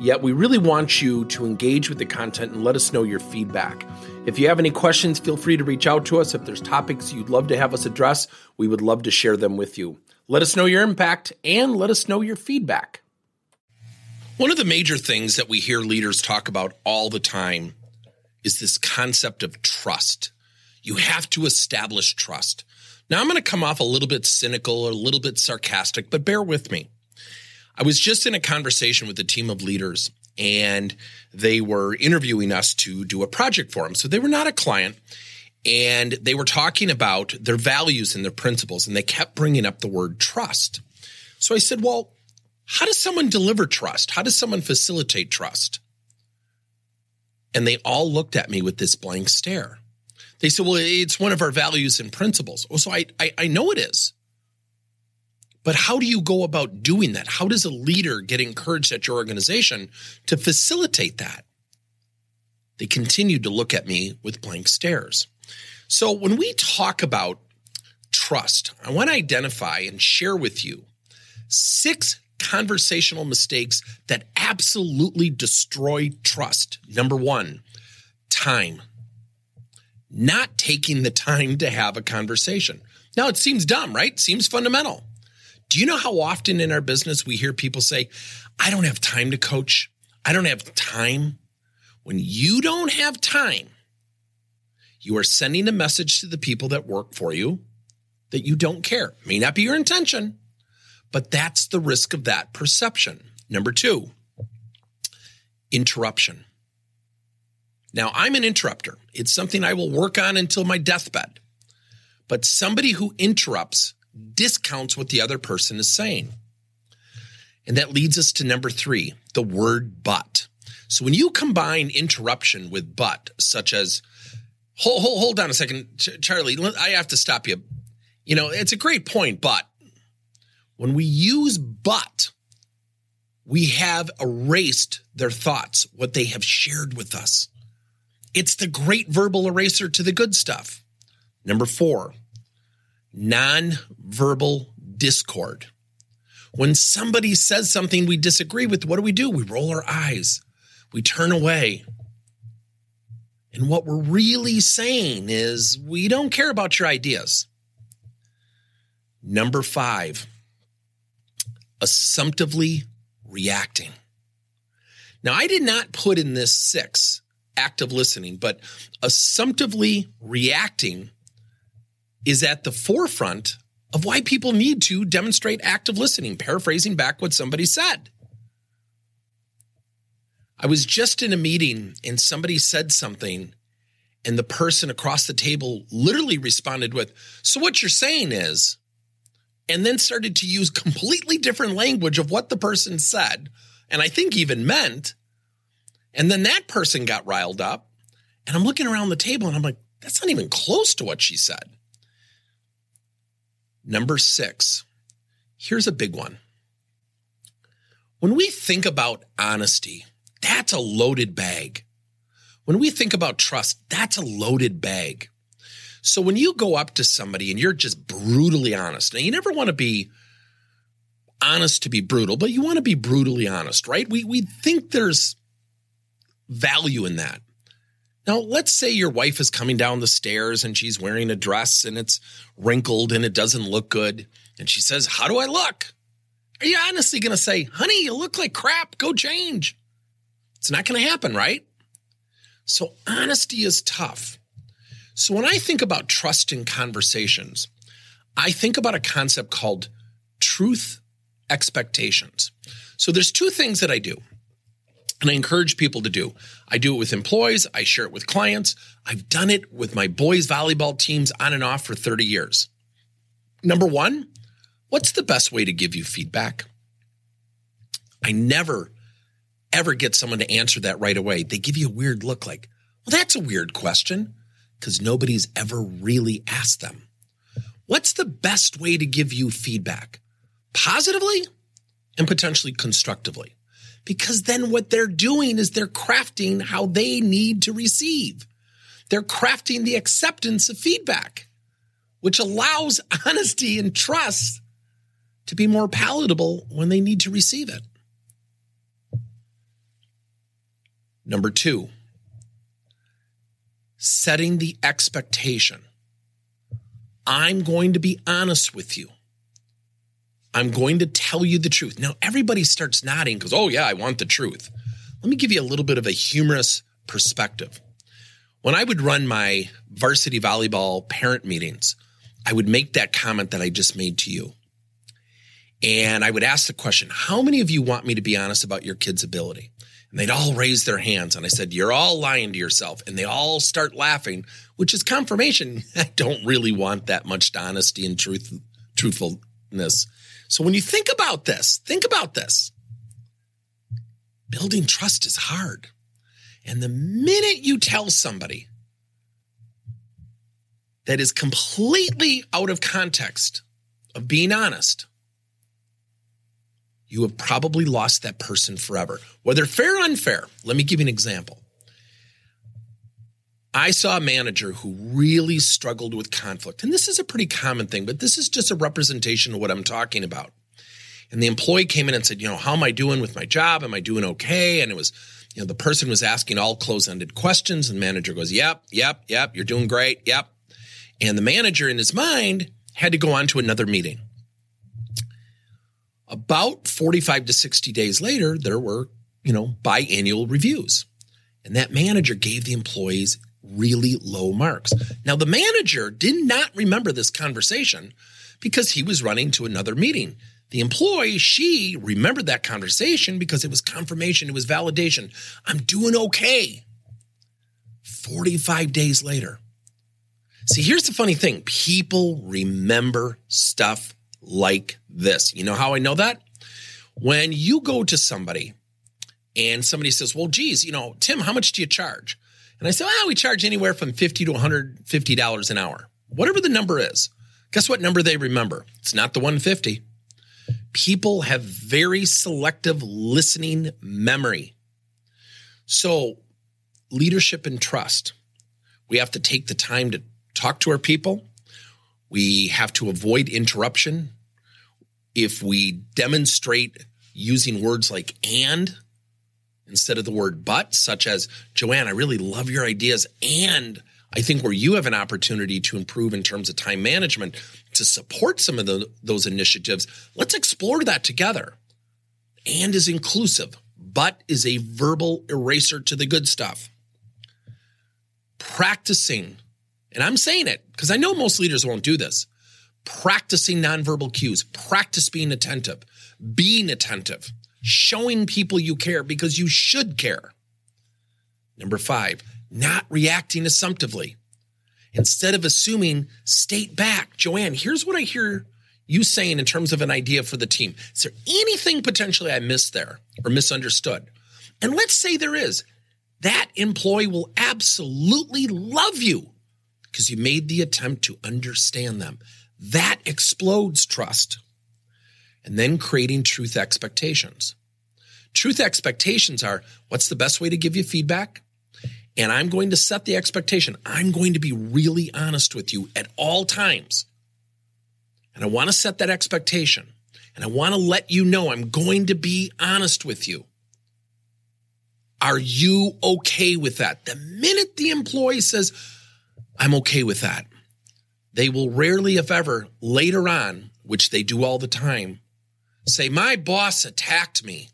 Yet, we really want you to engage with the content and let us know your feedback. If you have any questions, feel free to reach out to us. If there's topics you'd love to have us address, we would love to share them with you. Let us know your impact and let us know your feedback. One of the major things that we hear leaders talk about all the time is this concept of trust. You have to establish trust. Now, I'm going to come off a little bit cynical or a little bit sarcastic, but bear with me. I was just in a conversation with a team of leaders and they were interviewing us to do a project for them. So they were not a client and they were talking about their values and their principles and they kept bringing up the word trust. So I said, well, how does someone deliver trust? How does someone facilitate trust? And they all looked at me with this blank stare. They said, well, it's one of our values and principles. Oh, so I, I, I know it is. But how do you go about doing that? How does a leader get encouraged at your organization to facilitate that? They continued to look at me with blank stares. So when we talk about trust, I want to identify and share with you six conversational mistakes that absolutely destroy trust. Number one, time. Not taking the time to have a conversation. Now, it seems dumb, right? Seems fundamental. Do you know how often in our business we hear people say, I don't have time to coach? I don't have time. When you don't have time, you are sending a message to the people that work for you that you don't care. May not be your intention, but that's the risk of that perception. Number two, interruption. Now, I'm an interrupter. It's something I will work on until my deathbed. But somebody who interrupts discounts what the other person is saying. And that leads us to number three, the word but. So when you combine interruption with but, such as, hold, hold, hold on a second, Charlie, I have to stop you. You know, it's a great point, but when we use but, we have erased their thoughts, what they have shared with us. It's the great verbal eraser to the good stuff. Number four, nonverbal discord. When somebody says something we disagree with, what do we do? We roll our eyes, we turn away. And what we're really saying is, we don't care about your ideas. Number five, assumptively reacting. Now, I did not put in this six active listening, but assumptively reacting is at the forefront of why people need to demonstrate active listening, paraphrasing back what somebody said. I was just in a meeting and somebody said something, and the person across the table literally responded with, So, what you're saying is, and then started to use completely different language of what the person said, and I think even meant. And then that person got riled up, and I'm looking around the table and I'm like, That's not even close to what she said. Number six, here's a big one. When we think about honesty, that's a loaded bag. When we think about trust, that's a loaded bag. So when you go up to somebody and you're just brutally honest, now you never want to be honest to be brutal, but you want to be brutally honest, right? We, we think there's value in that. Now, let's say your wife is coming down the stairs and she's wearing a dress and it's wrinkled and it doesn't look good. And she says, How do I look? Are you honestly going to say, Honey, you look like crap. Go change? It's not going to happen, right? So, honesty is tough. So, when I think about trust in conversations, I think about a concept called truth expectations. So, there's two things that I do and I encourage people to do. I do it with employees, I share it with clients. I've done it with my boys' volleyball teams on and off for 30 years. Number one, what's the best way to give you feedback? I never, ever get someone to answer that right away. They give you a weird look like, well, that's a weird question because nobody's ever really asked them. What's the best way to give you feedback? Positively and potentially constructively. Because then what they're doing is they're crafting how they need to receive. They're crafting the acceptance of feedback, which allows honesty and trust to be more palatable when they need to receive it. Number two, setting the expectation. I'm going to be honest with you. I'm going to tell you the truth. Now, everybody starts nodding because, oh, yeah, I want the truth. Let me give you a little bit of a humorous perspective. When I would run my varsity volleyball parent meetings, I would make that comment that I just made to you. And I would ask the question, how many of you want me to be honest about your kid's ability? And they'd all raise their hands. And I said, You're all lying to yourself. And they all start laughing, which is confirmation. I don't really want that much honesty and truth, truthfulness. So when you think about this, think about this. Building trust is hard. And the minute you tell somebody that is completely out of context of being honest, you have probably lost that person forever. Whether fair or unfair, let me give you an example. I saw a manager who really struggled with conflict. And this is a pretty common thing, but this is just a representation of what I'm talking about. And the employee came in and said, You know, how am I doing with my job? Am I doing okay? And it was, you know, the person was asking all close ended questions. And the manager goes, Yep, yep, yep, you're doing great. Yep. And the manager in his mind had to go on to another meeting. About 45 to 60 days later, there were, you know, biannual reviews. And that manager gave the employees really low marks. Now, the manager did not remember this conversation because he was running to another meeting. The employee, she remembered that conversation because it was confirmation, it was validation. I'm doing okay. 45 days later. See, here's the funny thing people remember stuff like this. You know how I know that? When you go to somebody and somebody says, Well, geez, you know, Tim, how much do you charge? And I say, Well, we charge anywhere from 50 to $150 an hour, whatever the number is. Guess what number they remember? It's not the 150. People have very selective listening memory. So, leadership and trust. We have to take the time to talk to our people. We have to avoid interruption. If we demonstrate using words like and instead of the word but, such as, Joanne, I really love your ideas. And I think where you have an opportunity to improve in terms of time management to support some of the, those initiatives, let's explore that together. And is inclusive, but is a verbal eraser to the good stuff. Practicing and I'm saying it because I know most leaders won't do this. Practicing nonverbal cues, practice being attentive, being attentive, showing people you care because you should care. Number five, not reacting assumptively. Instead of assuming, state back. Joanne, here's what I hear you saying in terms of an idea for the team. Is there anything potentially I missed there or misunderstood? And let's say there is. That employee will absolutely love you because you made the attempt to understand them. That explodes trust. And then creating truth expectations. Truth expectations are what's the best way to give you feedback? And I'm going to set the expectation. I'm going to be really honest with you at all times. And I want to set that expectation. And I want to let you know I'm going to be honest with you. Are you okay with that? The minute the employee says, I'm okay with that. They will rarely, if ever, later on, which they do all the time, say, My boss attacked me.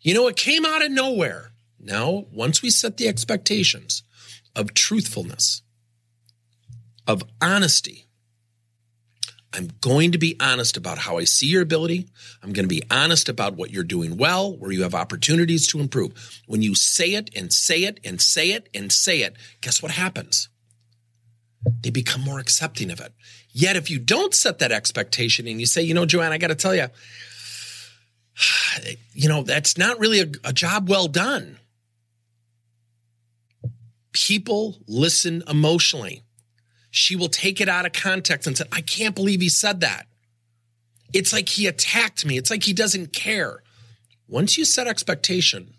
You know, it came out of nowhere. Now, once we set the expectations of truthfulness, of honesty, I'm going to be honest about how I see your ability. I'm going to be honest about what you're doing well, where you have opportunities to improve. When you say it and say it and say it and say it, guess what happens? They become more accepting of it. Yet, if you don't set that expectation and you say, you know, Joanne, I got to tell you, you know, that's not really a, a job well done. People listen emotionally. she will take it out of context and say, I can't believe he said that. It's like he attacked me. It's like he doesn't care. Once you set expectation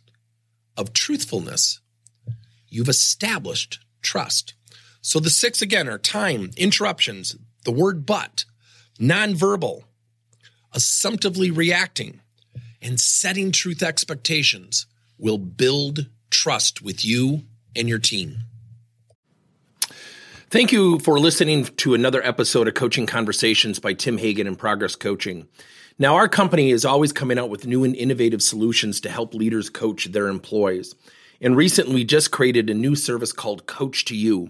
of truthfulness, you've established trust. So the six again are time, interruptions, the word but, nonverbal, assumptively reacting, and setting truth expectations will build trust with you and your team. Thank you for listening to another episode of Coaching Conversations by Tim Hagen and Progress Coaching. Now, our company is always coming out with new and innovative solutions to help leaders coach their employees. And recently, we just created a new service called Coach to You,